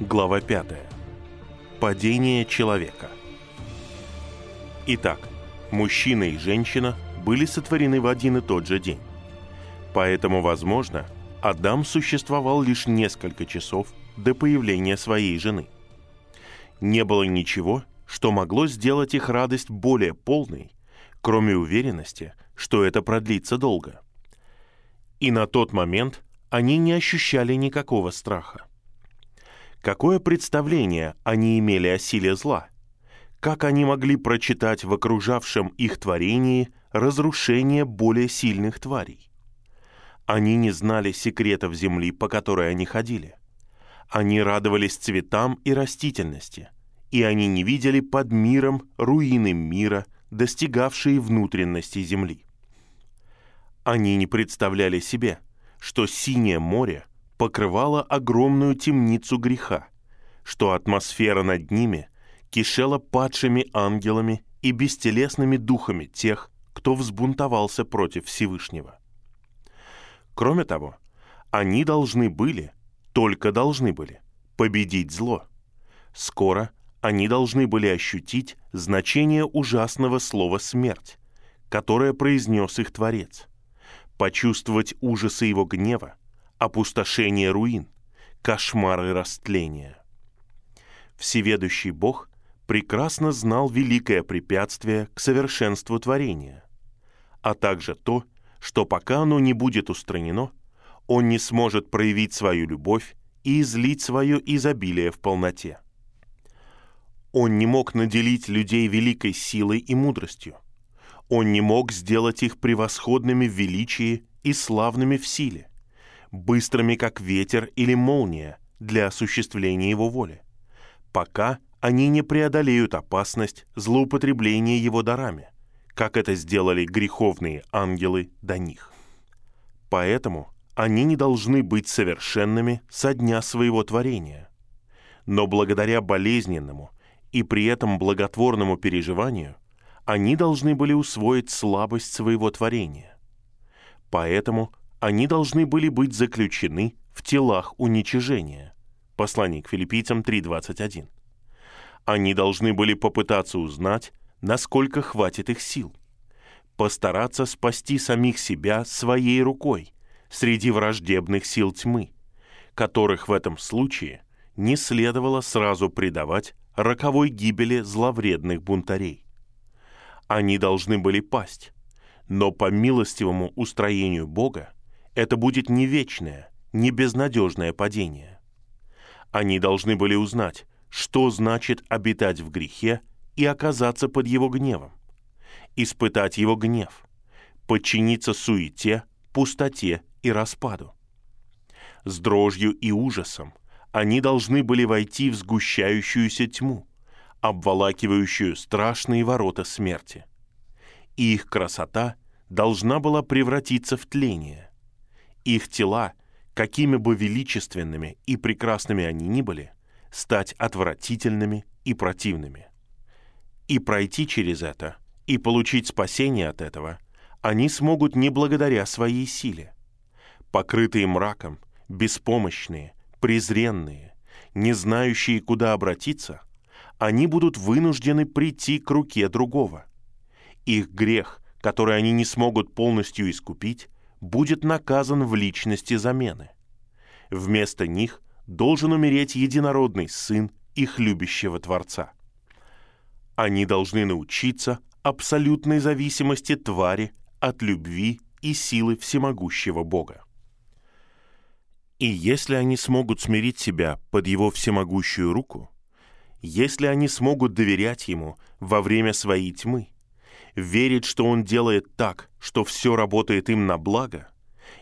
Глава 5. Падение человека. Итак, мужчина и женщина были сотворены в один и тот же день. Поэтому, возможно, Адам существовал лишь несколько часов до появления своей жены. Не было ничего, что могло сделать их радость более полной, кроме уверенности, что это продлится долго. И на тот момент они не ощущали никакого страха. Какое представление они имели о силе зла? Как они могли прочитать в окружавшем их творении разрушение более сильных тварей? Они не знали секретов земли, по которой они ходили. Они радовались цветам и растительности, и они не видели под миром руины мира, достигавшие внутренности земли. Они не представляли себе, что синее море — покрывала огромную темницу греха, что атмосфера над ними кишела падшими ангелами и бестелесными духами тех, кто взбунтовался против Всевышнего. Кроме того, они должны были, только должны были, победить зло. Скоро они должны были ощутить значение ужасного слова «смерть», которое произнес их Творец, почувствовать ужасы его гнева, опустошение руин, кошмары растления. Всеведущий Бог прекрасно знал великое препятствие к совершенству творения, а также то, что пока оно не будет устранено, он не сможет проявить свою любовь и излить свое изобилие в полноте. Он не мог наделить людей великой силой и мудростью. Он не мог сделать их превосходными в величии и славными в силе быстрыми, как ветер или молния, для осуществления его воли, пока они не преодолеют опасность злоупотребления его дарами, как это сделали греховные ангелы до них. Поэтому они не должны быть совершенными со дня своего творения. Но благодаря болезненному и при этом благотворному переживанию они должны были усвоить слабость своего творения. Поэтому они должны были быть заключены в телах уничижения. Послание к филиппийцам 3.21. Они должны были попытаться узнать, насколько хватит их сил. Постараться спасти самих себя своей рукой среди враждебных сил тьмы, которых в этом случае не следовало сразу предавать роковой гибели зловредных бунтарей. Они должны были пасть, но по милостивому устроению Бога это будет не вечное, не безнадежное падение. Они должны были узнать, что значит обитать в грехе и оказаться под его гневом, испытать его гнев, подчиниться суете, пустоте и распаду. С дрожью и ужасом они должны были войти в сгущающуюся тьму, обволакивающую страшные ворота смерти. И их красота должна была превратиться в тление – их тела, какими бы величественными и прекрасными они ни были, стать отвратительными и противными. И пройти через это, и получить спасение от этого, они смогут не благодаря своей силе. Покрытые мраком, беспомощные, презренные, не знающие, куда обратиться, они будут вынуждены прийти к руке другого. Их грех, который они не смогут полностью искупить, будет наказан в личности замены. Вместо них должен умереть единородный сын их любящего Творца. Они должны научиться абсолютной зависимости твари от любви и силы всемогущего Бога. И если они смогут смирить себя под Его всемогущую руку, если они смогут доверять Ему во время своей тьмы, верить, что Он делает так, что все работает им на благо,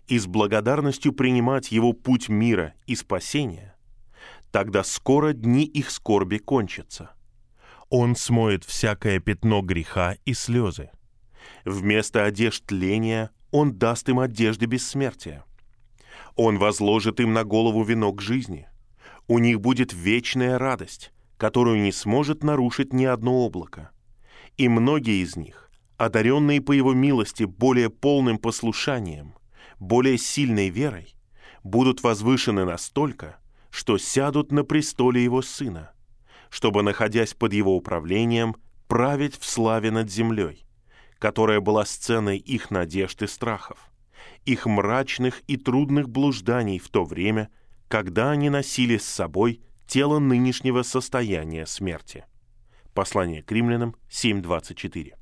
и с благодарностью принимать Его путь мира и спасения, тогда скоро дни их скорби кончатся. Он смоет всякое пятно греха и слезы. Вместо одежд тления Он даст им одежды бессмертия. Он возложит им на голову венок жизни. У них будет вечная радость, которую не сможет нарушить ни одно облако. И многие из них, одаренные по его милости более полным послушанием, более сильной верой, будут возвышены настолько, что сядут на престоле его Сына, чтобы, находясь под его управлением, править в славе над землей, которая была сценой их надежд и страхов, их мрачных и трудных блужданий в то время, когда они носили с собой тело нынешнего состояния смерти. Послание к римлянам 7.24.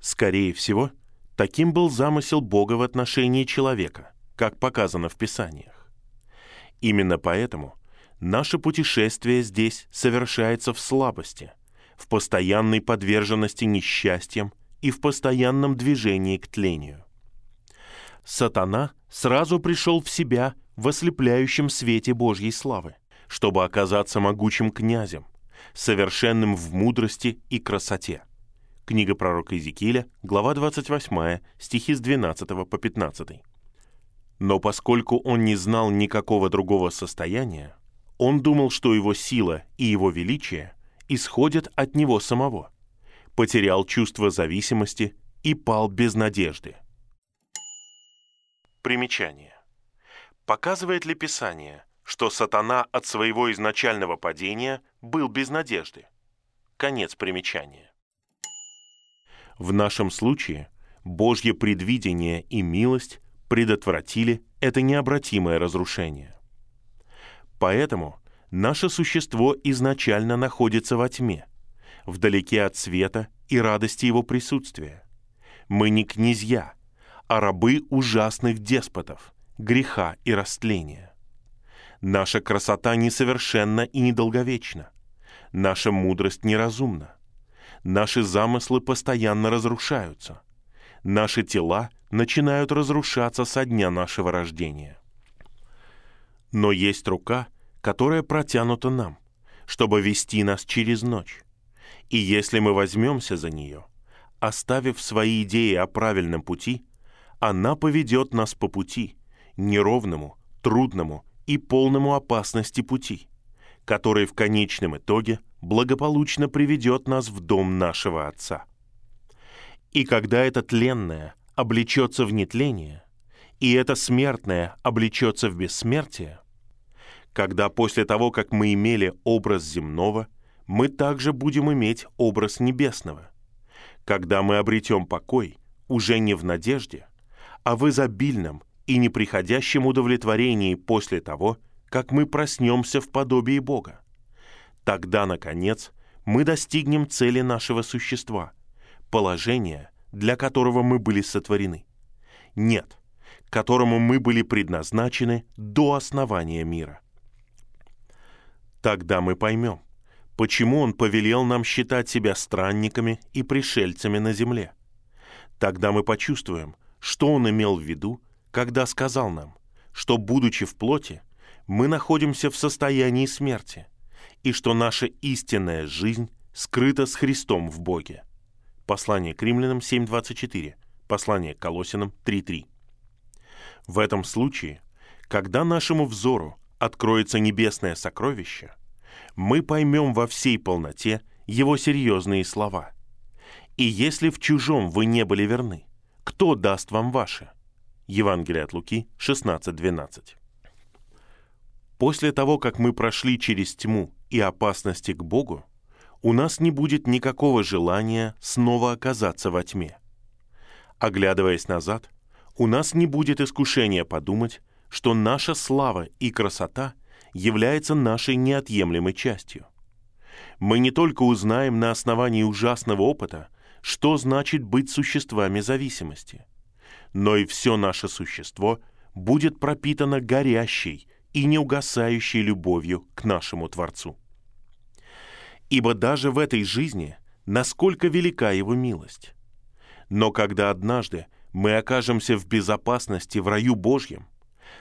Скорее всего, таким был замысел Бога в отношении человека, как показано в Писаниях. Именно поэтому наше путешествие здесь совершается в слабости, в постоянной подверженности несчастьям и в постоянном движении к тлению. Сатана сразу пришел в себя в ослепляющем свете Божьей славы, чтобы оказаться могучим князем, совершенным в мудрости и красоте. Книга пророка Иезекииля, глава 28, стихи с 12 по 15. Но поскольку он не знал никакого другого состояния, он думал, что его сила и его величие исходят от него самого, потерял чувство зависимости и пал без надежды. Примечание. Показывает ли Писание, что сатана от своего изначального падения был без надежды? Конец примечания. В нашем случае Божье предвидение и милость предотвратили это необратимое разрушение. Поэтому наше существо изначально находится во тьме, вдалеке от света и радости его присутствия. Мы не князья, а рабы ужасных деспотов, греха и растления. Наша красота несовершенна и недолговечна. Наша мудрость неразумна наши замыслы постоянно разрушаются. Наши тела начинают разрушаться со дня нашего рождения. Но есть рука, которая протянута нам, чтобы вести нас через ночь. И если мы возьмемся за нее, оставив свои идеи о правильном пути, она поведет нас по пути, неровному, трудному и полному опасности пути, который в конечном итоге – благополучно приведет нас в дом нашего Отца. И когда это тленное облечется в нетление, и это смертное облечется в бессмертие, когда после того, как мы имели образ земного, мы также будем иметь образ небесного, когда мы обретем покой уже не в надежде, а в изобильном и неприходящем удовлетворении после того, как мы проснемся в подобии Бога. Тогда, наконец, мы достигнем цели нашего существа, положения, для которого мы были сотворены. Нет, которому мы были предназначены до основания мира. Тогда мы поймем, почему Он повелел нам считать себя странниками и пришельцами на земле. Тогда мы почувствуем, что Он имел в виду, когда сказал нам, что, будучи в плоти, мы находимся в состоянии смерти – и что наша истинная жизнь скрыта с Христом в Боге. Послание к римлянам 7.24, послание к Колосинам 3.3. В этом случае, когда нашему взору откроется небесное сокровище, мы поймем во всей полноте его серьезные слова. «И если в чужом вы не были верны, кто даст вам ваше?» Евангелие от Луки 16.12. После того, как мы прошли через тьму и опасности к Богу, у нас не будет никакого желания снова оказаться во тьме. Оглядываясь назад, у нас не будет искушения подумать, что наша слава и красота является нашей неотъемлемой частью. Мы не только узнаем на основании ужасного опыта, что значит быть существами зависимости, но и все наше существо будет пропитано горящей и неугасающей любовью к нашему Творцу. Ибо даже в этой жизни насколько велика Его милость. Но когда однажды мы окажемся в безопасности в раю Божьем,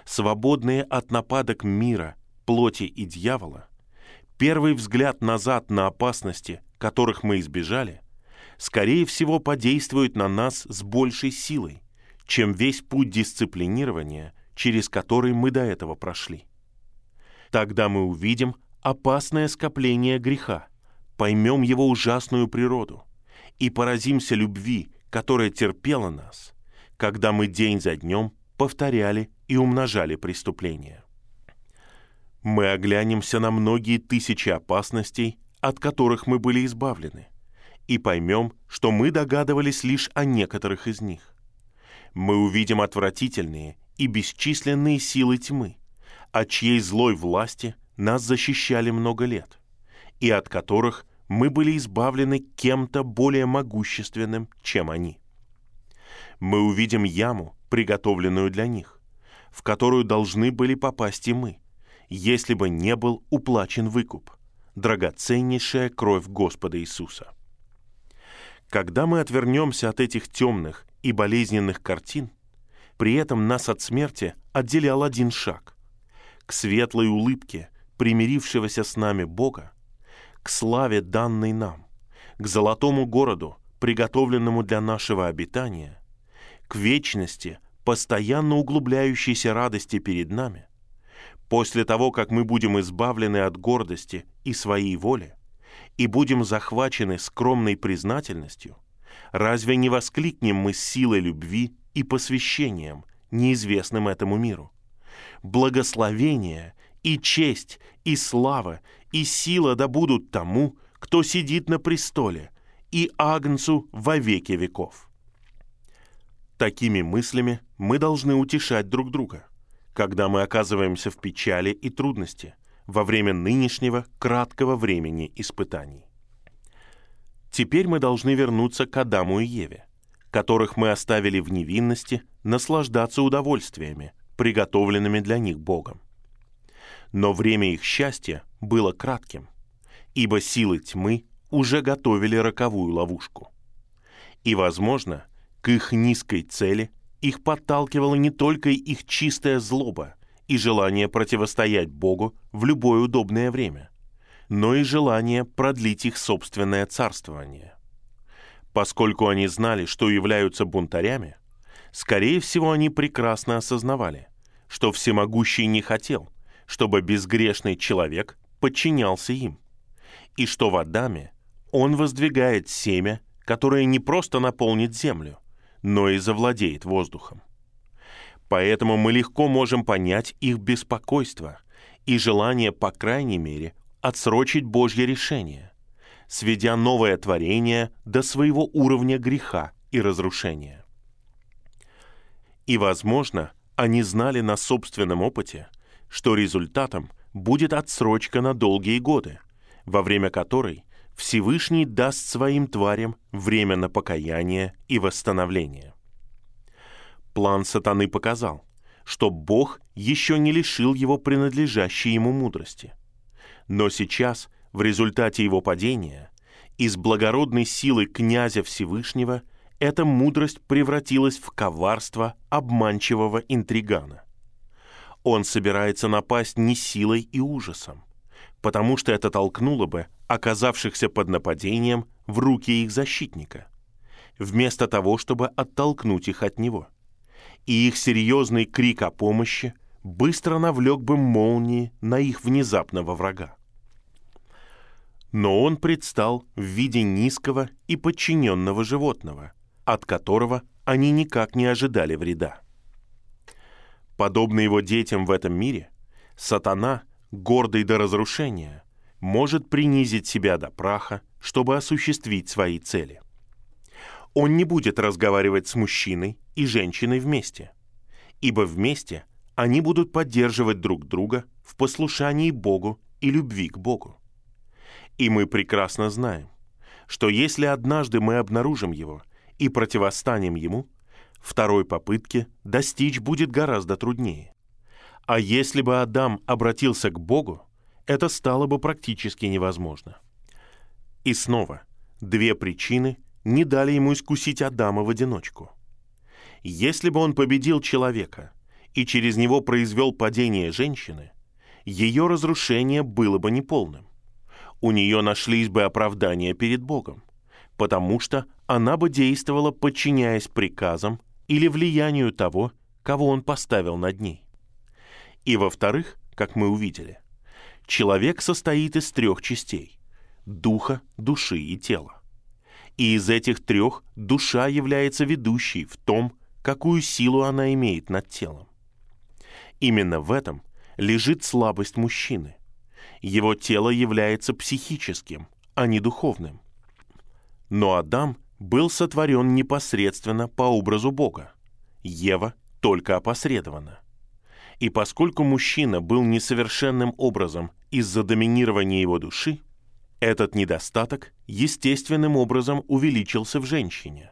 свободные от нападок мира, плоти и дьявола, первый взгляд назад на опасности, которых мы избежали, скорее всего подействует на нас с большей силой, чем весь путь дисциплинирования через который мы до этого прошли. Тогда мы увидим опасное скопление греха, поймем его ужасную природу и поразимся любви, которая терпела нас, когда мы день за днем повторяли и умножали преступления. мы оглянемся на многие тысячи опасностей, от которых мы были избавлены, и поймем, что мы догадывались лишь о некоторых из них. Мы увидим отвратительные и бесчисленные силы тьмы, от чьей злой власти нас защищали много лет, и от которых мы были избавлены кем-то более могущественным, чем они. Мы увидим яму, приготовленную для них, в которую должны были попасть и мы, если бы не был уплачен выкуп, драгоценнейшая кровь Господа Иисуса. Когда мы отвернемся от этих темных и болезненных картин, при этом нас от смерти отделял один шаг — к светлой улыбке примирившегося с нами Бога, к славе, данной нам, к золотому городу, приготовленному для нашего обитания, к вечности, постоянно углубляющейся радости перед нами, после того, как мы будем избавлены от гордости и своей воли, и будем захвачены скромной признательностью, разве не воскликнем мы с силой любви и посвящением, неизвестным этому миру? Благословение и честь, и слава, и сила да будут тому, кто сидит на престоле, и Агнцу во веки веков. Такими мыслями мы должны утешать друг друга, когда мы оказываемся в печали и трудности во время нынешнего краткого времени испытаний. Теперь мы должны вернуться к Адаму и Еве, которых мы оставили в невинности наслаждаться удовольствиями, приготовленными для них Богом но время их счастья было кратким, ибо силы тьмы уже готовили роковую ловушку. И, возможно, к их низкой цели их подталкивала не только их чистая злоба и желание противостоять Богу в любое удобное время, но и желание продлить их собственное царствование. Поскольку они знали, что являются бунтарями, скорее всего, они прекрасно осознавали, что Всемогущий не хотел – чтобы безгрешный человек подчинялся им, и что в Адаме он воздвигает семя, которое не просто наполнит землю, но и завладеет воздухом. Поэтому мы легко можем понять их беспокойство и желание, по крайней мере, отсрочить Божье решение, сведя новое творение до своего уровня греха и разрушения. И, возможно, они знали на собственном опыте, что результатом будет отсрочка на долгие годы, во время которой Всевышний даст своим тварям время на покаяние и восстановление. План сатаны показал, что Бог еще не лишил его принадлежащей ему мудрости. Но сейчас, в результате его падения, из благородной силы князя Всевышнего эта мудрость превратилась в коварство обманчивого интригана. Он собирается напасть не силой и ужасом, потому что это толкнуло бы оказавшихся под нападением в руки их защитника, вместо того, чтобы оттолкнуть их от него. И их серьезный крик о помощи быстро навлек бы молнии на их внезапного врага. Но он предстал в виде низкого и подчиненного животного, от которого они никак не ожидали вреда. Подобно его детям в этом мире, сатана, гордый до разрушения, может принизить себя до праха, чтобы осуществить свои цели. Он не будет разговаривать с мужчиной и женщиной вместе, ибо вместе они будут поддерживать друг друга в послушании Богу и любви к Богу. И мы прекрасно знаем, что если однажды мы обнаружим его и противостанем ему – второй попытки достичь будет гораздо труднее. А если бы Адам обратился к Богу, это стало бы практически невозможно. И снова, две причины не дали ему искусить Адама в одиночку. Если бы он победил человека и через него произвел падение женщины, ее разрушение было бы неполным. У нее нашлись бы оправдания перед Богом, потому что она бы действовала, подчиняясь приказам или влиянию того, кого он поставил над ней. И во-вторых, как мы увидели, человек состоит из трех частей – духа, души и тела. И из этих трех душа является ведущей в том, какую силу она имеет над телом. Именно в этом лежит слабость мужчины. Его тело является психическим, а не духовным. Но Адам был сотворен непосредственно по образу Бога. Ева только опосредованно. И поскольку мужчина был несовершенным образом из-за доминирования его души, этот недостаток естественным образом увеличился в женщине,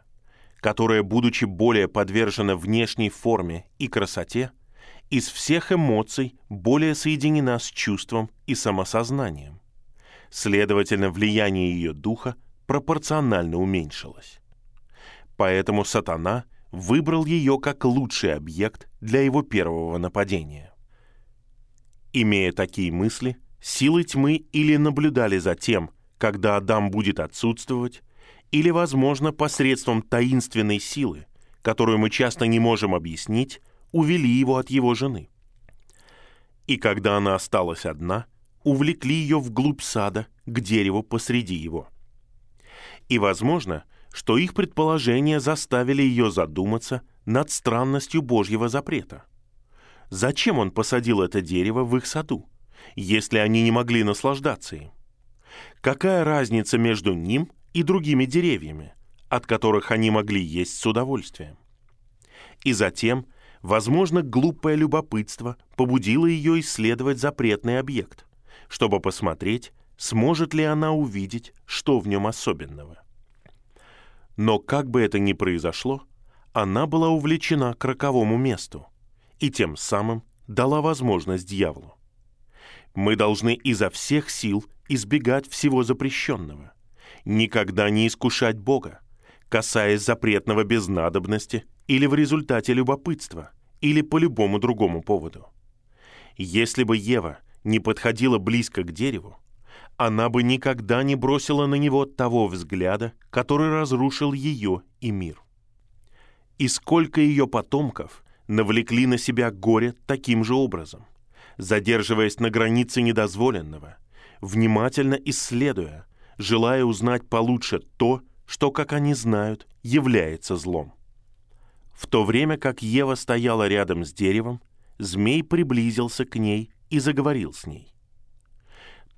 которая, будучи более подвержена внешней форме и красоте, из всех эмоций более соединена с чувством и самосознанием. Следовательно, влияние ее духа пропорционально уменьшилось. Поэтому сатана выбрал ее как лучший объект для его первого нападения. Имея такие мысли, силы тьмы или наблюдали за тем, когда Адам будет отсутствовать, или, возможно, посредством таинственной силы, которую мы часто не можем объяснить, увели его от его жены. И когда она осталась одна, увлекли ее вглубь сада, к дереву посреди его. И возможно, что их предположения заставили ее задуматься над странностью Божьего запрета. Зачем он посадил это дерево в их саду, если они не могли наслаждаться им? Какая разница между ним и другими деревьями, от которых они могли есть с удовольствием? И затем – Возможно, глупое любопытство побудило ее исследовать запретный объект, чтобы посмотреть, сможет ли она увидеть, что в нем особенного. Но как бы это ни произошло, она была увлечена к роковому месту и тем самым дала возможность дьяволу. Мы должны изо всех сил избегать всего запрещенного, никогда не искушать Бога, касаясь запретного без надобности или в результате любопытства, или по любому другому поводу. Если бы Ева не подходила близко к дереву, она бы никогда не бросила на него того взгляда, который разрушил ее и мир. И сколько ее потомков навлекли на себя горе таким же образом, задерживаясь на границе недозволенного, внимательно исследуя, желая узнать получше то, что, как они знают, является злом. В то время как Ева стояла рядом с деревом, змей приблизился к ней и заговорил с ней.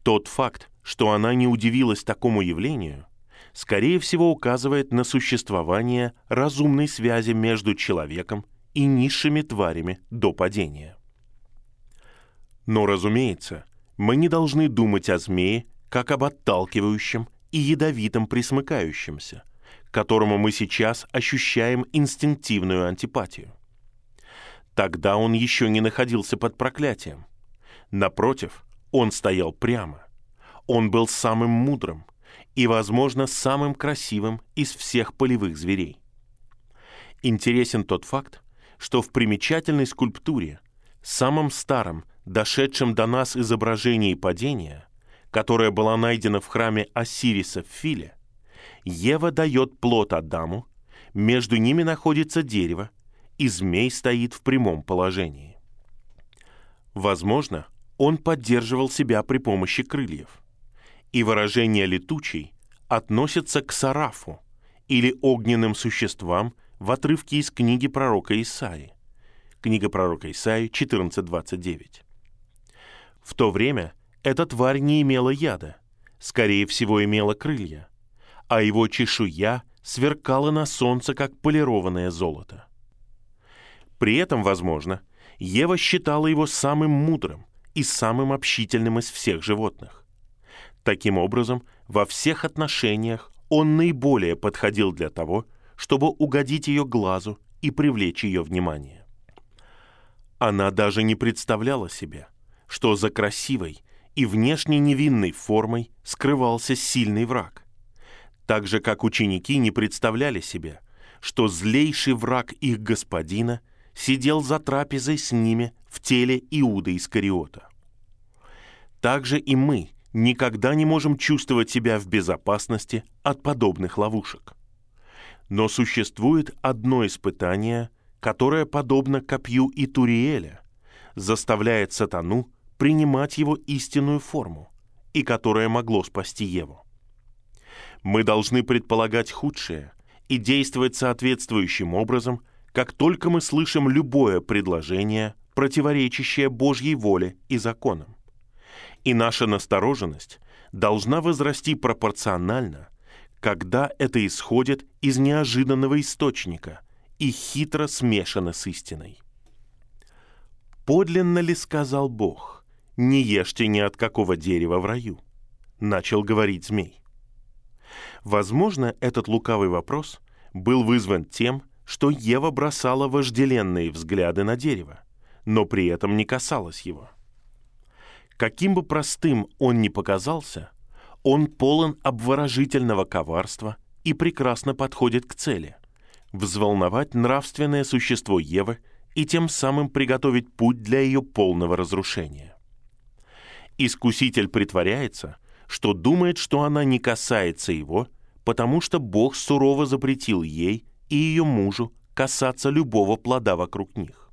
Тот факт, что она не удивилась такому явлению, скорее всего указывает на существование разумной связи между человеком и низшими тварями до падения. Но, разумеется, мы не должны думать о змее как об отталкивающем и ядовитом присмыкающемся, которому мы сейчас ощущаем инстинктивную антипатию. Тогда он еще не находился под проклятием. Напротив, он стоял прямо. Он был самым мудрым и, возможно, самым красивым из всех полевых зверей. Интересен тот факт, что в примечательной скульптуре, самом старом, дошедшем до нас изображении падения, которая была найдена в храме Осириса в Филе, Ева дает плод Адаму, между ними находится дерево, и змей стоит в прямом положении. Возможно, он поддерживал себя при помощи крыльев. И выражение «летучий» относится к сарафу или огненным существам в отрывке из книги пророка Исаи. Книга пророка Исаи 14.29. В то время эта тварь не имела яда, скорее всего, имела крылья а его чешуя сверкала на солнце, как полированное золото. При этом, возможно, Ева считала его самым мудрым и самым общительным из всех животных. Таким образом, во всех отношениях он наиболее подходил для того, чтобы угодить ее глазу и привлечь ее внимание. Она даже не представляла себе, что за красивой и внешне невинной формой скрывался сильный враг – так же как ученики не представляли себе, что злейший враг их господина сидел за трапезой с ними в теле Иуда Искариота. Также и мы никогда не можем чувствовать себя в безопасности от подобных ловушек. Но существует одно испытание, которое, подобно копью и Туриэля, заставляет сатану принимать его истинную форму и которое могло спасти Еву. Мы должны предполагать худшее и действовать соответствующим образом, как только мы слышим любое предложение противоречащее Божьей воле и законам. И наша настороженность должна возрасти пропорционально, когда это исходит из неожиданного источника и хитро смешано с истиной. «Подлинно ли сказал Бог, не ешьте ни от какого дерева в раю?» — начал говорить змей. Возможно, этот лукавый вопрос был вызван тем, что Ева бросала вожделенные взгляды на дерево, но при этом не касалась его. Каким бы простым он ни показался, он полон обворожительного коварства и прекрасно подходит к цели – взволновать нравственное существо Евы и тем самым приготовить путь для ее полного разрушения. Искуситель притворяется, что думает, что она не касается его, потому что Бог сурово запретил ей и ее мужу касаться любого плода вокруг них.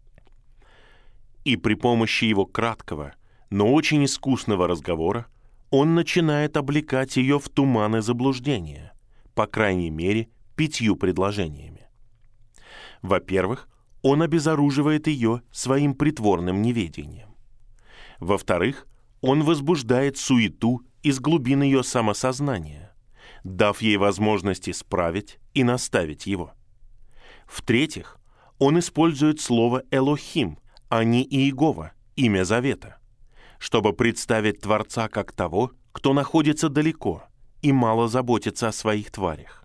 И при помощи его краткого, но очень искусного разговора он начинает облекать ее в туманы заблуждения, по крайней мере, пятью предложениями. Во-первых, он обезоруживает ее своим притворным неведением. Во-вторых, он возбуждает суету из глубин ее самосознания, дав ей возможность исправить и наставить его. В-третьих, он использует слово «элохим», а не «иегова», имя Завета, чтобы представить Творца как того, кто находится далеко и мало заботится о своих тварях.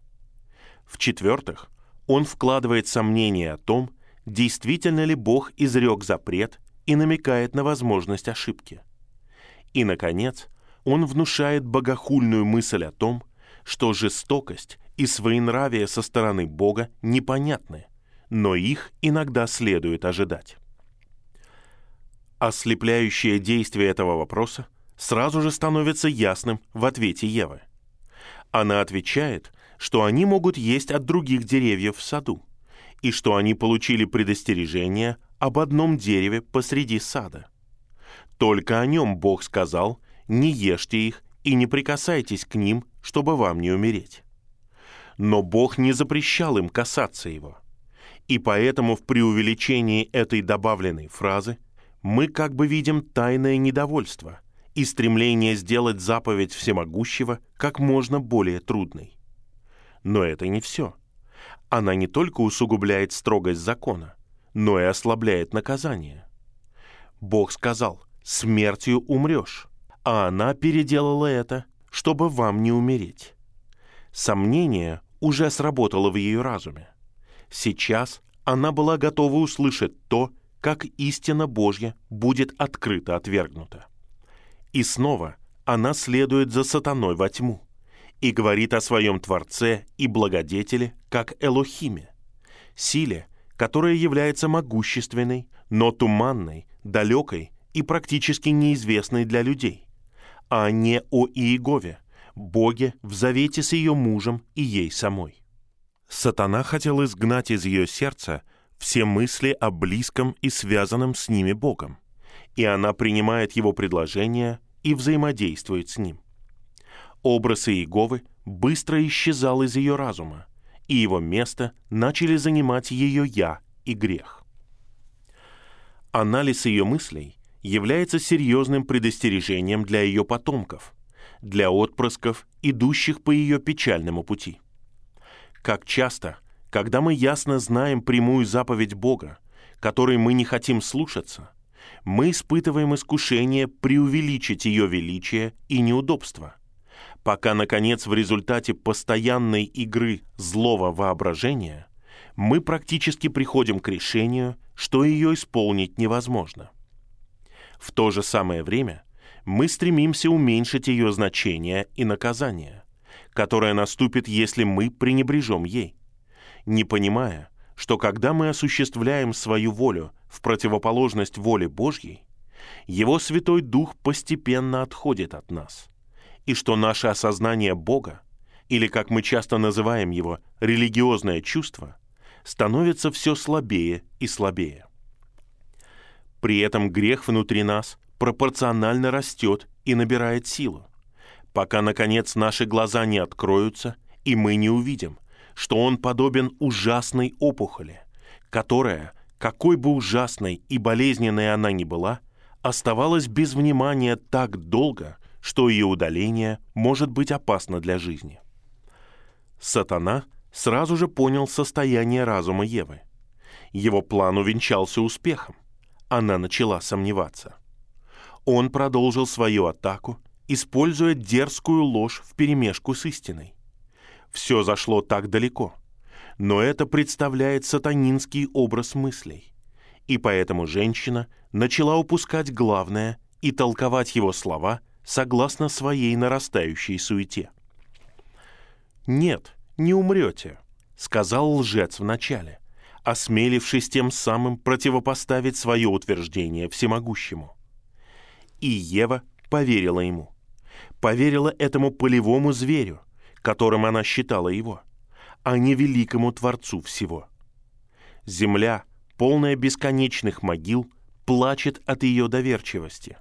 В-четвертых, он вкладывает сомнения о том, действительно ли Бог изрек запрет и намекает на возможность ошибки. И, наконец, он внушает богохульную мысль о том, что жестокость и своенравие со стороны Бога непонятны, но их иногда следует ожидать. Ослепляющее действие этого вопроса сразу же становится ясным в ответе Евы. Она отвечает, что они могут есть от других деревьев в саду, и что они получили предостережение об одном дереве посреди сада. Только о нем Бог сказал, не ешьте их и не прикасайтесь к ним, чтобы вам не умереть. Но Бог не запрещал им касаться его. И поэтому в преувеличении этой добавленной фразы мы как бы видим тайное недовольство и стремление сделать заповедь всемогущего как можно более трудной. Но это не все. Она не только усугубляет строгость закона, но и ослабляет наказание. Бог сказал, смертью умрешь, а она переделала это, чтобы вам не умереть. Сомнение уже сработало в ее разуме. Сейчас она была готова услышать то, как истина Божья будет открыто отвергнута. И снова она следует за сатаной во тьму и говорит о своем Творце и Благодетеле как Элохиме, силе, которая является могущественной, но туманной, далекой и практически неизвестной для людей, а не о Иегове, Боге в завете с ее мужем и ей самой. Сатана хотел изгнать из ее сердца все мысли о близком и связанном с ними Богом, и она принимает его предложение и взаимодействует с ним. Образ Иеговы быстро исчезал из ее разума, и его место начали занимать ее «я» и грех. Анализ ее мыслей является серьезным предостережением для ее потомков, для отпрысков, идущих по ее печальному пути. Как часто, когда мы ясно знаем прямую заповедь Бога, которой мы не хотим слушаться, мы испытываем искушение преувеличить ее величие и неудобство, пока, наконец, в результате постоянной игры злого воображения мы практически приходим к решению, что ее исполнить невозможно – в то же самое время мы стремимся уменьшить ее значение и наказание, которое наступит, если мы пренебрежем ей, не понимая, что когда мы осуществляем свою волю в противоположность воле Божьей, Его Святой Дух постепенно отходит от нас, и что наше осознание Бога, или, как мы часто называем его, религиозное чувство, становится все слабее и слабее. При этом грех внутри нас пропорционально растет и набирает силу, пока, наконец, наши глаза не откроются, и мы не увидим, что он подобен ужасной опухоли, которая, какой бы ужасной и болезненной она ни была, оставалась без внимания так долго, что ее удаление может быть опасно для жизни. Сатана сразу же понял состояние разума Евы. Его план увенчался успехом. Она начала сомневаться. Он продолжил свою атаку, используя дерзкую ложь вперемешку с истиной. Все зашло так далеко, но это представляет сатанинский образ мыслей. И поэтому женщина начала упускать главное и толковать его слова согласно своей нарастающей суете. «Нет, не умрете», — сказал лжец вначале, осмелившись тем самым противопоставить свое утверждение всемогущему. И Ева поверила ему. Поверила этому полевому зверю, которым она считала его, а не великому Творцу всего. Земля, полная бесконечных могил, плачет от ее доверчивости.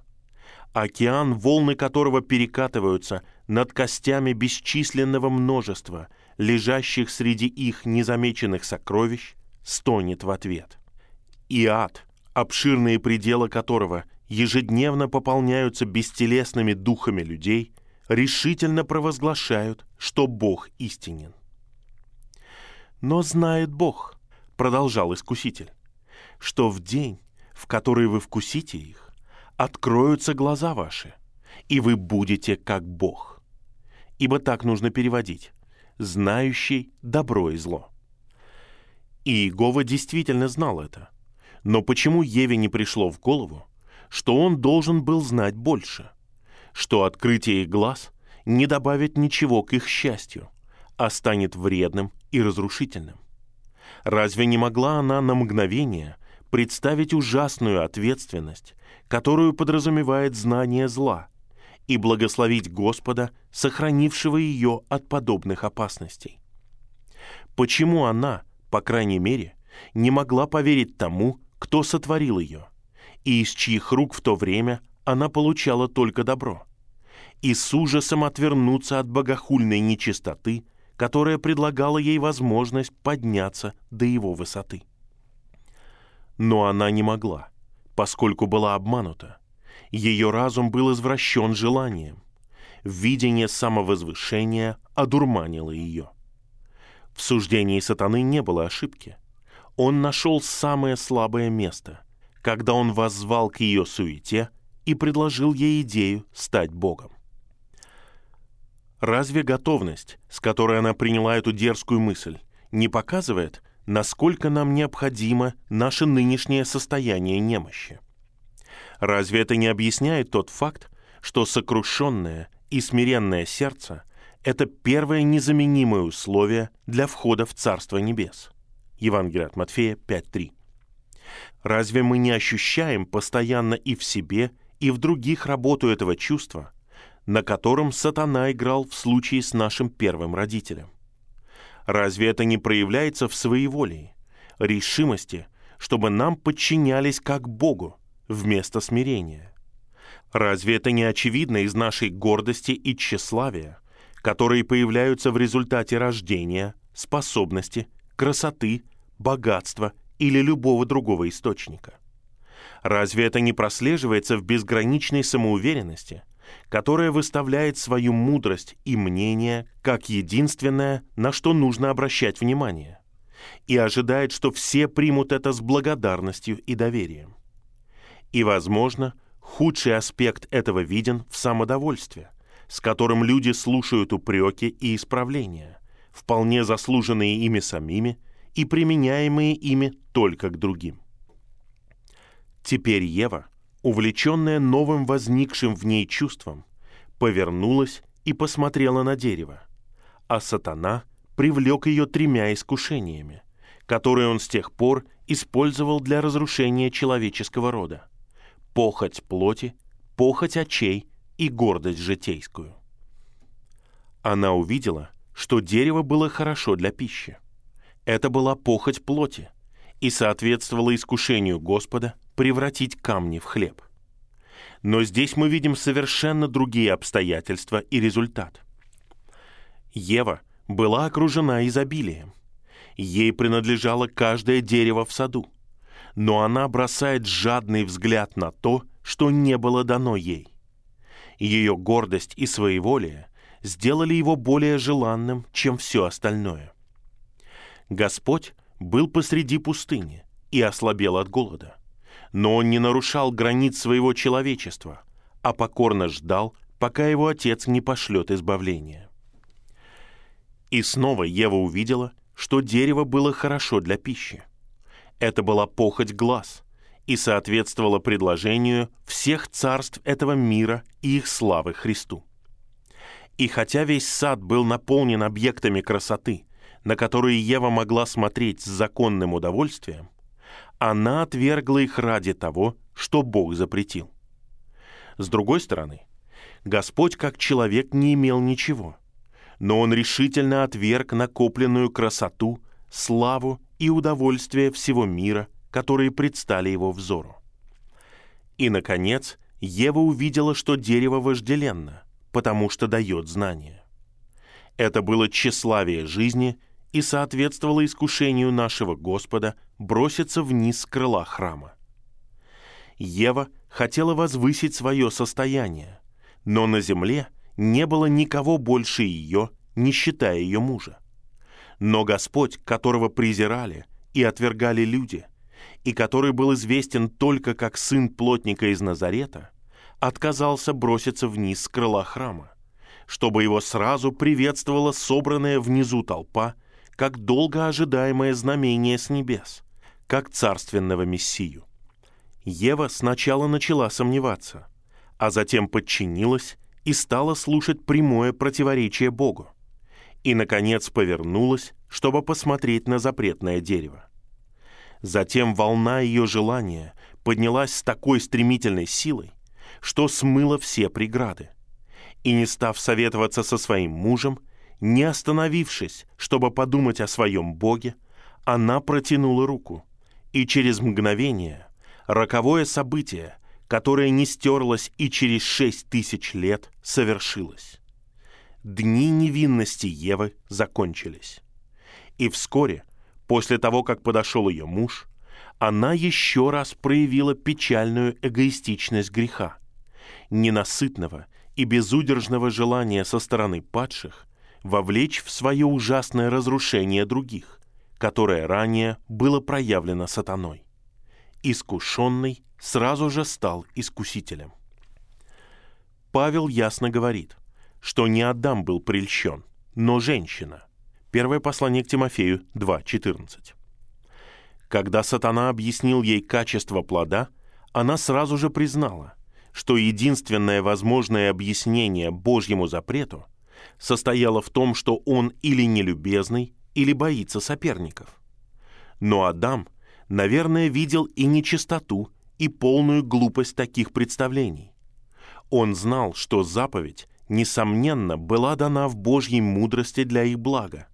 Океан, волны которого перекатываются над костями бесчисленного множества, лежащих среди их незамеченных сокровищ, стонет в ответ. И ад, обширные пределы которого ежедневно пополняются бестелесными духами людей, решительно провозглашают, что Бог истинен. Но знает Бог, продолжал искуситель, что в день, в который вы вкусите их, откроются глаза ваши, и вы будете как Бог. Ибо так нужно переводить «знающий добро и зло». И Иегова действительно знал это. Но почему Еве не пришло в голову, что он должен был знать больше? Что открытие их глаз не добавит ничего к их счастью, а станет вредным и разрушительным? Разве не могла она на мгновение представить ужасную ответственность, которую подразумевает знание зла, и благословить Господа, сохранившего ее от подобных опасностей? Почему она – по крайней мере, не могла поверить тому, кто сотворил ее, и из чьих рук в то время она получала только добро, и с ужасом отвернуться от богохульной нечистоты, которая предлагала ей возможность подняться до его высоты. Но она не могла, поскольку была обманута. Ее разум был извращен желанием. Видение самовозвышения одурманило ее – в суждении сатаны не было ошибки. Он нашел самое слабое место, когда он воззвал к ее суете и предложил ей идею стать Богом. Разве готовность, с которой она приняла эту дерзкую мысль, не показывает, насколько нам необходимо наше нынешнее состояние немощи? Разве это не объясняет тот факт, что сокрушенное и смиренное сердце это первое незаменимое условие для входа в Царство Небес. Евангелие от Матфея 5.3. Разве мы не ощущаем постоянно и в себе, и в других работу этого чувства, на котором сатана играл в случае с нашим первым родителем? Разве это не проявляется в своеволии, решимости, чтобы нам подчинялись как Богу вместо смирения? Разве это не очевидно из нашей гордости и тщеславия, которые появляются в результате рождения, способности, красоты, богатства или любого другого источника. Разве это не прослеживается в безграничной самоуверенности, которая выставляет свою мудрость и мнение как единственное, на что нужно обращать внимание, и ожидает, что все примут это с благодарностью и доверием? И, возможно, худший аспект этого виден в самодовольстве – с которым люди слушают упреки и исправления, вполне заслуженные ими самими и применяемые ими только к другим. Теперь Ева, увлеченная новым возникшим в ней чувством, повернулась и посмотрела на дерево, а сатана привлек ее тремя искушениями, которые он с тех пор использовал для разрушения человеческого рода. Похоть плоти, похоть очей и гордость житейскую. Она увидела, что дерево было хорошо для пищи. Это была похоть плоти и соответствовала искушению Господа превратить камни в хлеб. Но здесь мы видим совершенно другие обстоятельства и результат. Ева была окружена изобилием. Ей принадлежало каждое дерево в саду. но она бросает жадный взгляд на то, что не было дано ей. Ее гордость и своеволие сделали его более желанным, чем все остальное. Господь был посреди пустыни и ослабел от голода. Но он не нарушал границ своего человечества, а покорно ждал, пока его отец не пошлет избавление. И снова Ева увидела, что дерево было хорошо для пищи. Это была похоть глаз и соответствовало предложению всех царств этого мира и их славы Христу. И хотя весь сад был наполнен объектами красоты, на которые Ева могла смотреть с законным удовольствием, она отвергла их ради того, что Бог запретил. С другой стороны, Господь как человек не имел ничего, но Он решительно отверг накопленную красоту, славу и удовольствие всего мира, которые предстали его взору. И, наконец, Ева увидела, что дерево вожделенно, потому что дает знания. Это было тщеславие жизни – и соответствовало искушению нашего Господа броситься вниз с крыла храма. Ева хотела возвысить свое состояние, но на земле не было никого больше ее, не считая ее мужа. Но Господь, которого презирали и отвергали люди, и который был известен только как сын плотника из Назарета, отказался броситься вниз с крыла храма, чтобы его сразу приветствовала собранная внизу толпа как долго ожидаемое знамение с небес, как царственного Мессию. Ева сначала начала сомневаться, а затем подчинилась и стала слушать прямое противоречие Богу. И, наконец, повернулась, чтобы посмотреть на запретное дерево. Затем волна ее желания поднялась с такой стремительной силой, что смыла все преграды. И не став советоваться со своим мужем, не остановившись, чтобы подумать о своем Боге, она протянула руку, и через мгновение роковое событие, которое не стерлось и через шесть тысяч лет, совершилось. Дни невинности Евы закончились. И вскоре, после того, как подошел ее муж, она еще раз проявила печальную эгоистичность греха, ненасытного и безудержного желания со стороны падших вовлечь в свое ужасное разрушение других, которое ранее было проявлено сатаной. Искушенный сразу же стал искусителем. Павел ясно говорит, что не Адам был прельщен, но женщина. Первое послание к Тимофею 2.14. Когда сатана объяснил ей качество плода, она сразу же признала, что единственное возможное объяснение Божьему запрету состояла в том, что он или нелюбезный, или боится соперников. Но Адам, наверное, видел и нечистоту, и полную глупость таких представлений. Он знал, что заповедь, несомненно, была дана в Божьей мудрости для их блага.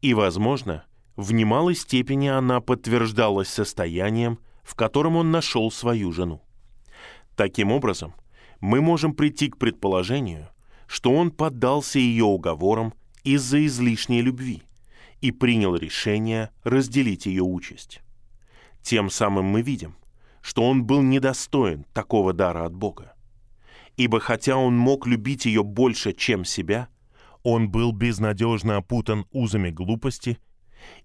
И, возможно, в немалой степени она подтверждалась состоянием, в котором он нашел свою жену. Таким образом, мы можем прийти к предположению, что он поддался ее уговорам из-за излишней любви и принял решение разделить ее участь. Тем самым мы видим, что он был недостоин такого дара от Бога. Ибо хотя он мог любить ее больше, чем себя, он был безнадежно опутан узами глупости,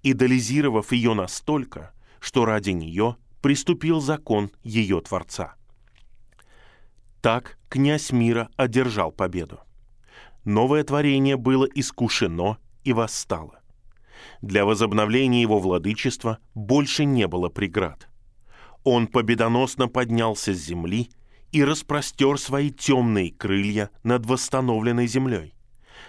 идолизировав ее настолько, что ради нее приступил закон ее Творца. Так князь мира одержал победу новое творение было искушено и восстало. Для возобновления его владычества больше не было преград. Он победоносно поднялся с земли и распростер свои темные крылья над восстановленной землей,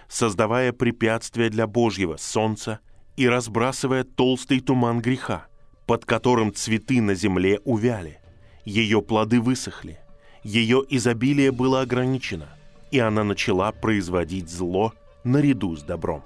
создавая препятствия для Божьего солнца и разбрасывая толстый туман греха, под которым цветы на земле увяли, ее плоды высохли, ее изобилие было ограничено – и она начала производить зло наряду с добром.